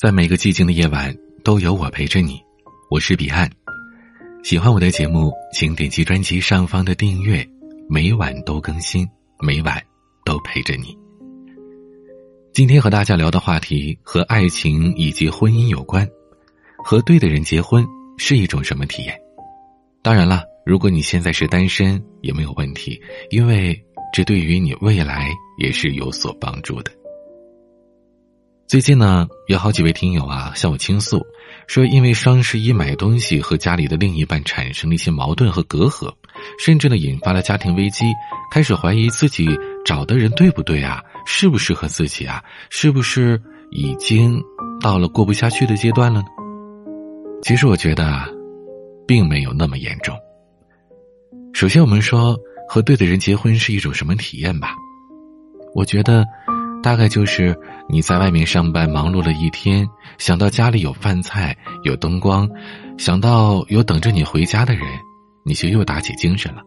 在每个寂静的夜晚，都有我陪着你。我是彼岸，喜欢我的节目，请点击专辑上方的订阅，每晚都更新，每晚都陪着你。今天和大家聊的话题和爱情以及婚姻有关，和对的人结婚是一种什么体验？当然了，如果你现在是单身也没有问题，因为这对于你未来也是有所帮助的。最近呢，有好几位听友啊向我倾诉，说因为双十一买东西和家里的另一半产生了一些矛盾和隔阂，甚至呢引发了家庭危机，开始怀疑自己找的人对不对啊，适不适合自己啊，是不是已经到了过不下去的阶段了？其实我觉得啊，并没有那么严重。首先，我们说和对的人结婚是一种什么体验吧？我觉得。大概就是你在外面上班忙碌了一天，想到家里有饭菜、有灯光，想到有等着你回家的人，你就又打起精神了；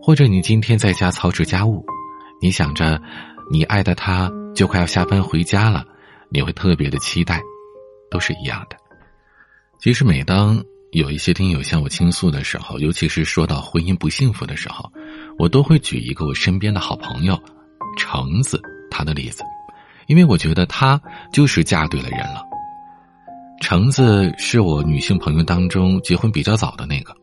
或者你今天在家操持家务，你想着你爱的他就快要下班回家了，你会特别的期待，都是一样的。其实每当有一些听友向我倾诉的时候，尤其是说到婚姻不幸福的时候，我都会举一个我身边的好朋友橙子。他的例子，因为我觉得她就是嫁对了人了。橙子是我女性朋友当中结婚比较早的那个。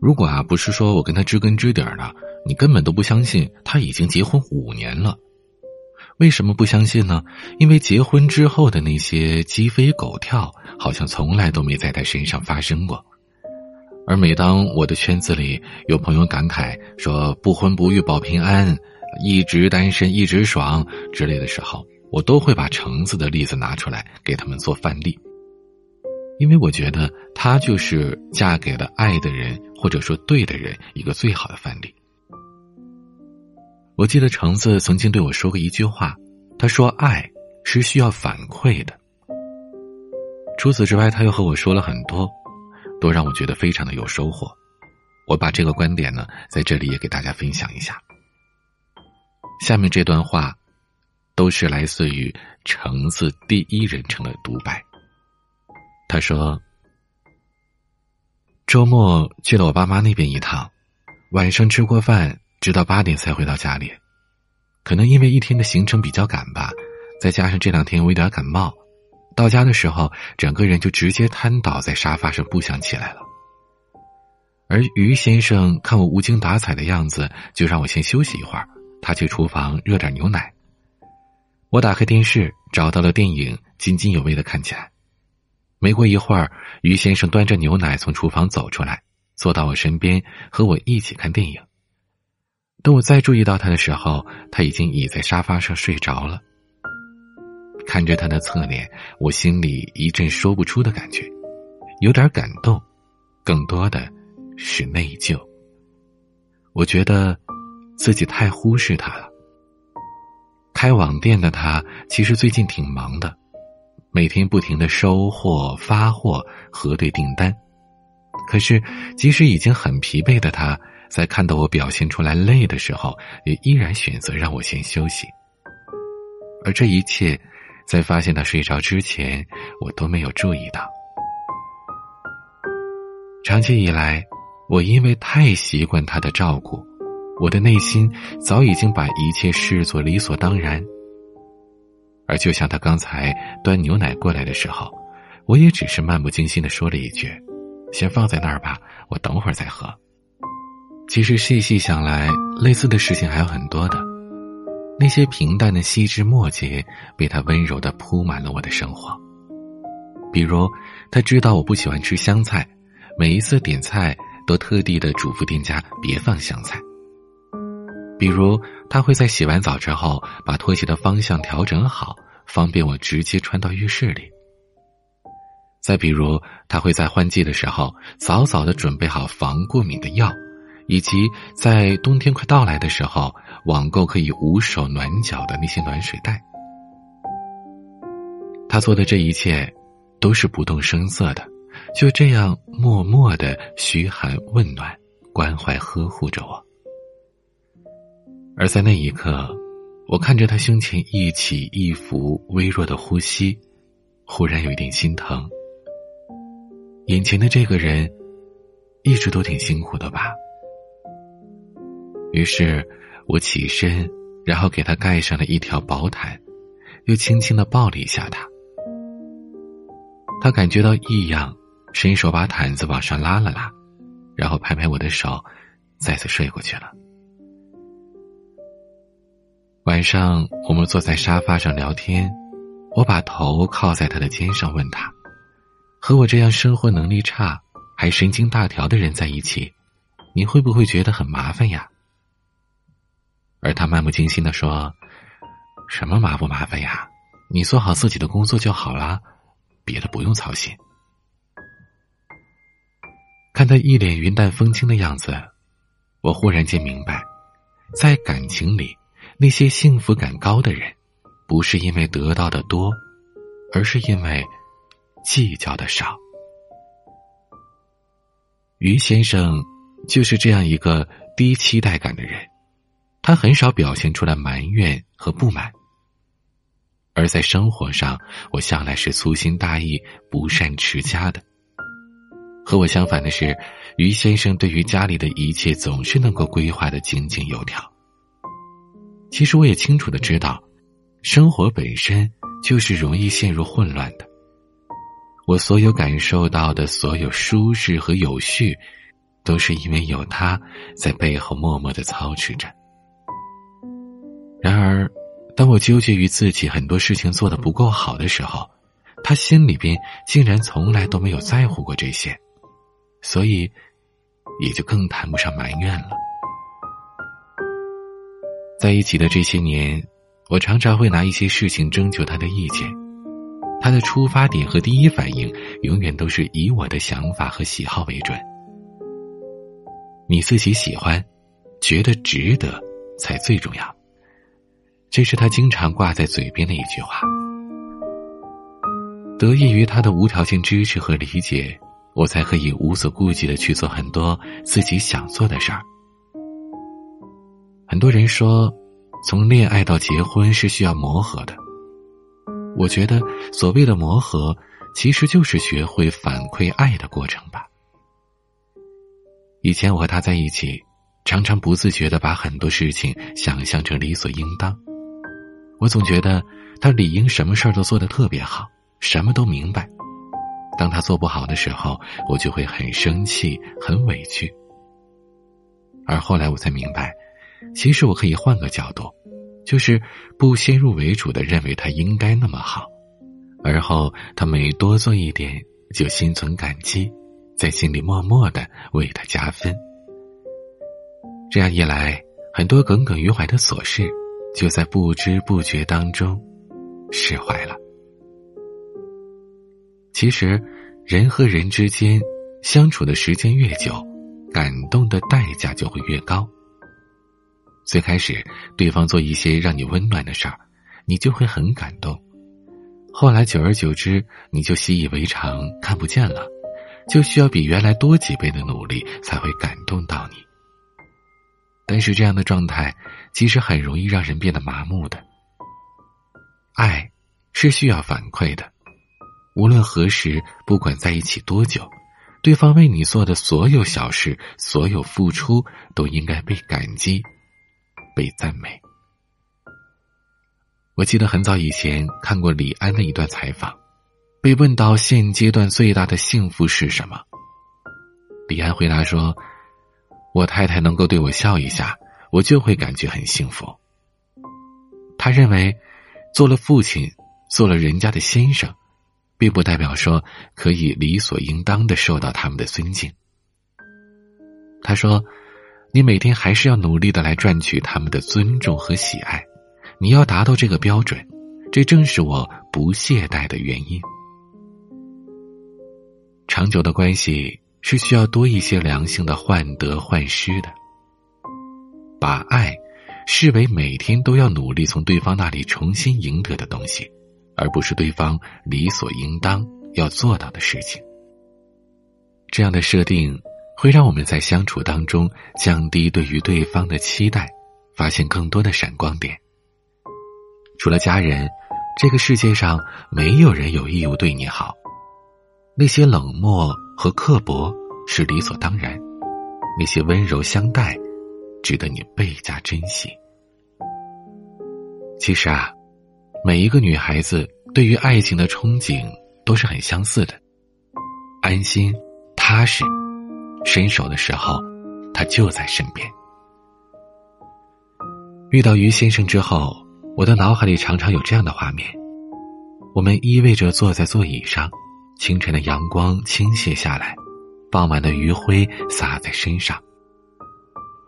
如果啊不是说我跟她知根知底儿的，你根本都不相信她已经结婚五年了。为什么不相信呢？因为结婚之后的那些鸡飞狗跳，好像从来都没在她身上发生过。而每当我的圈子里有朋友感慨说“不婚不育保平安”。一直单身一直爽之类的时候，我都会把橙子的例子拿出来给他们做范例，因为我觉得她就是嫁给了爱的人或者说对的人一个最好的范例。我记得橙子曾经对我说过一句话，他说：“爱是需要反馈的。”除此之外，他又和我说了很多，都让我觉得非常的有收获。我把这个观点呢，在这里也给大家分享一下。下面这段话，都是来自于橙子第一人称的独白。他说：“周末去了我爸妈那边一趟，晚上吃过饭，直到八点才回到家里。可能因为一天的行程比较赶吧，再加上这两天我有点感冒，到家的时候整个人就直接瘫倒在沙发上，不想起来了。而于先生看我无精打采的样子，就让我先休息一会儿。”他去厨房热点牛奶。我打开电视，找到了电影，津津有味的看起来。没过一会儿，于先生端着牛奶从厨房走出来，坐到我身边，和我一起看电影。等我再注意到他的时候，他已经倚在沙发上睡着了。看着他的侧脸，我心里一阵说不出的感觉，有点感动，更多的是内疚。我觉得。自己太忽视他了。开网店的他其实最近挺忙的，每天不停的收货、发货、核对订单。可是，即使已经很疲惫的他，在看到我表现出来累的时候，也依然选择让我先休息。而这一切，在发现他睡着之前，我都没有注意到。长期以来，我因为太习惯他的照顾。我的内心早已经把一切视作理所当然，而就像他刚才端牛奶过来的时候，我也只是漫不经心的说了一句：“先放在那儿吧，我等会儿再喝。”其实细细想来，类似的事情还有很多的，那些平淡的细枝末节被他温柔的铺满了我的生活。比如，他知道我不喜欢吃香菜，每一次点菜都特地的嘱咐店家别放香菜。比如，他会在洗完澡之后把拖鞋的方向调整好，方便我直接穿到浴室里。再比如，他会在换季的时候早早的准备好防过敏的药，以及在冬天快到来的时候网购可以捂手暖脚的那些暖水袋。他做的这一切，都是不动声色的，就这样默默的嘘寒问暖，关怀呵护着我。而在那一刻，我看着他胸前一起一伏微弱的呼吸，忽然有一点心疼。眼前的这个人，一直都挺辛苦的吧？于是我起身，然后给他盖上了一条薄毯，又轻轻的抱了一下他。他感觉到异样，伸手把毯子往上拉了拉，然后拍拍我的手，再次睡过去了。晚上，我们坐在沙发上聊天，我把头靠在他的肩上，问他：“和我这样生活能力差还神经大条的人在一起，你会不会觉得很麻烦呀？”而他漫不经心的说：“什么麻不麻烦呀？你做好自己的工作就好了，别的不用操心。”看他一脸云淡风轻的样子，我忽然间明白，在感情里。那些幸福感高的人，不是因为得到的多，而是因为计较的少。于先生就是这样一个低期待感的人，他很少表现出来埋怨和不满。而在生活上，我向来是粗心大意、不善持家的。和我相反的是，于先生对于家里的一切总是能够规划的井井有条。其实我也清楚的知道，生活本身就是容易陷入混乱的。我所有感受到的所有舒适和有序，都是因为有他在背后默默的操持着。然而，当我纠结于自己很多事情做的不够好的时候，他心里边竟然从来都没有在乎过这些，所以，也就更谈不上埋怨了。在一起的这些年，我常常会拿一些事情征求他的意见，他的出发点和第一反应永远都是以我的想法和喜好为准。你自己喜欢，觉得值得才最重要。这是他经常挂在嘴边的一句话。得益于他的无条件支持和理解，我才可以无所顾忌的去做很多自己想做的事儿。很多人说，从恋爱到结婚是需要磨合的。我觉得，所谓的磨合，其实就是学会反馈爱的过程吧。以前我和他在一起，常常不自觉的把很多事情想象成理所应当。我总觉得他理应什么事儿都做得特别好，什么都明白。当他做不好的时候，我就会很生气、很委屈。而后来我才明白。其实我可以换个角度，就是不先入为主的认为他应该那么好，而后他每多做一点，就心存感激，在心里默默的为他加分。这样一来，很多耿耿于怀的琐事，就在不知不觉当中释怀了。其实，人和人之间相处的时间越久，感动的代价就会越高。最开始，对方做一些让你温暖的事儿，你就会很感动。后来，久而久之，你就习以为常，看不见了，就需要比原来多几倍的努力才会感动到你。但是，这样的状态其实很容易让人变得麻木的。爱是需要反馈的，无论何时，不管在一起多久，对方为你做的所有小事、所有付出，都应该被感激。被赞美。我记得很早以前看过李安的一段采访，被问到现阶段最大的幸福是什么，李安回答说：“我太太能够对我笑一下，我就会感觉很幸福。”他认为，做了父亲，做了人家的先生，并不代表说可以理所应当的受到他们的尊敬。他说。你每天还是要努力的来赚取他们的尊重和喜爱，你要达到这个标准，这正是我不懈怠的原因。长久的关系是需要多一些良性的患得患失的，把爱视为每天都要努力从对方那里重新赢得的东西，而不是对方理所应当要做到的事情。这样的设定。会让我们在相处当中降低对于对方的期待，发现更多的闪光点。除了家人，这个世界上没有人有义务对你好，那些冷漠和刻薄是理所当然，那些温柔相待，值得你倍加珍惜。其实啊，每一个女孩子对于爱情的憧憬都是很相似的，安心、踏实，伸手的时候，他就在身边。遇到于先生之后，我的脑海里常常有这样的画面：我们依偎着坐在座椅上，清晨的阳光倾泻下来，傍晚的余晖洒在身上。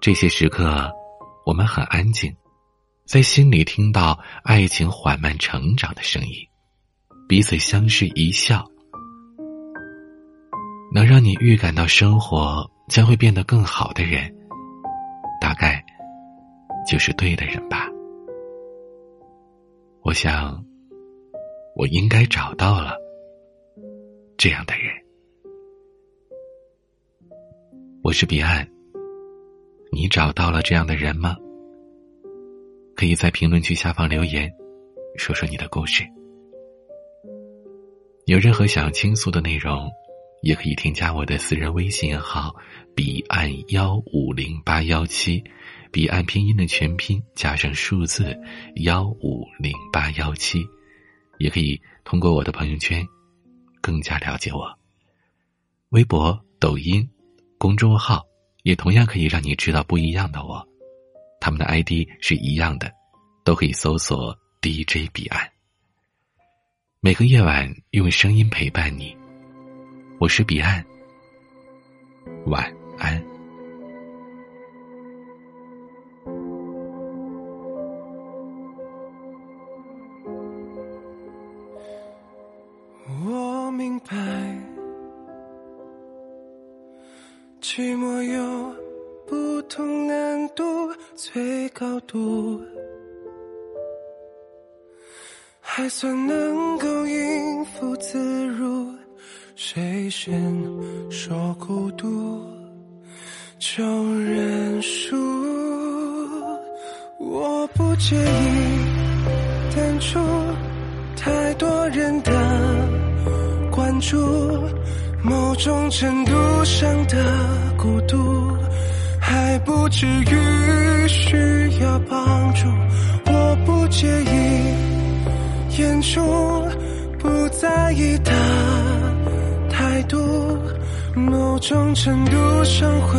这些时刻，我们很安静。在心里听到爱情缓慢成长的声音，彼此相视一笑，能让你预感到生活将会变得更好的人，大概就是对的人吧。我想，我应该找到了这样的人。我是彼岸，你找到了这样的人吗？可以在评论区下方留言，说说你的故事。有任何想要倾诉的内容，也可以添加我的私人微信号“彼岸幺五零八幺七”，彼岸拼音的全拼加上数字幺五零八幺七，也可以通过我的朋友圈更加了解我。微博、抖音、公众号也同样可以让你知道不一样的我。他们的 ID 是一样的，都可以搜索 DJ 彼岸。每个夜晚用声音陪伴你，我是彼岸。晚安。我明白，寂寞有。不同难度，最高度，还算能够应付自如。先说孤独，就认输。我不介意淡出太多人的关注，某种程度上的孤独。还不至于需要帮助，我不介意演出不在意的，某种程度上会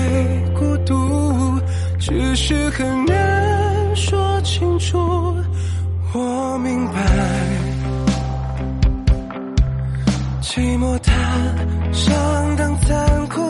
孤独，只是很难说清楚。我明白，寂寞它相当残酷，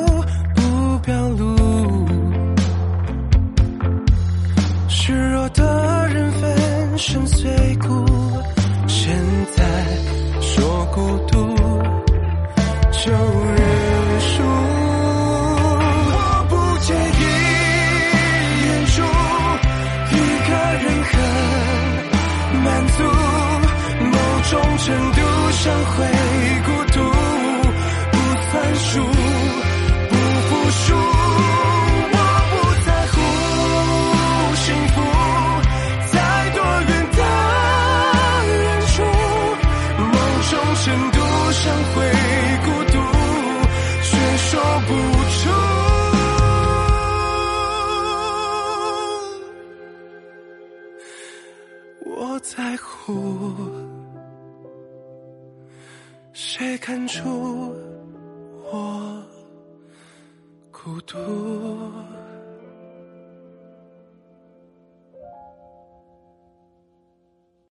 不，谁看出我孤独？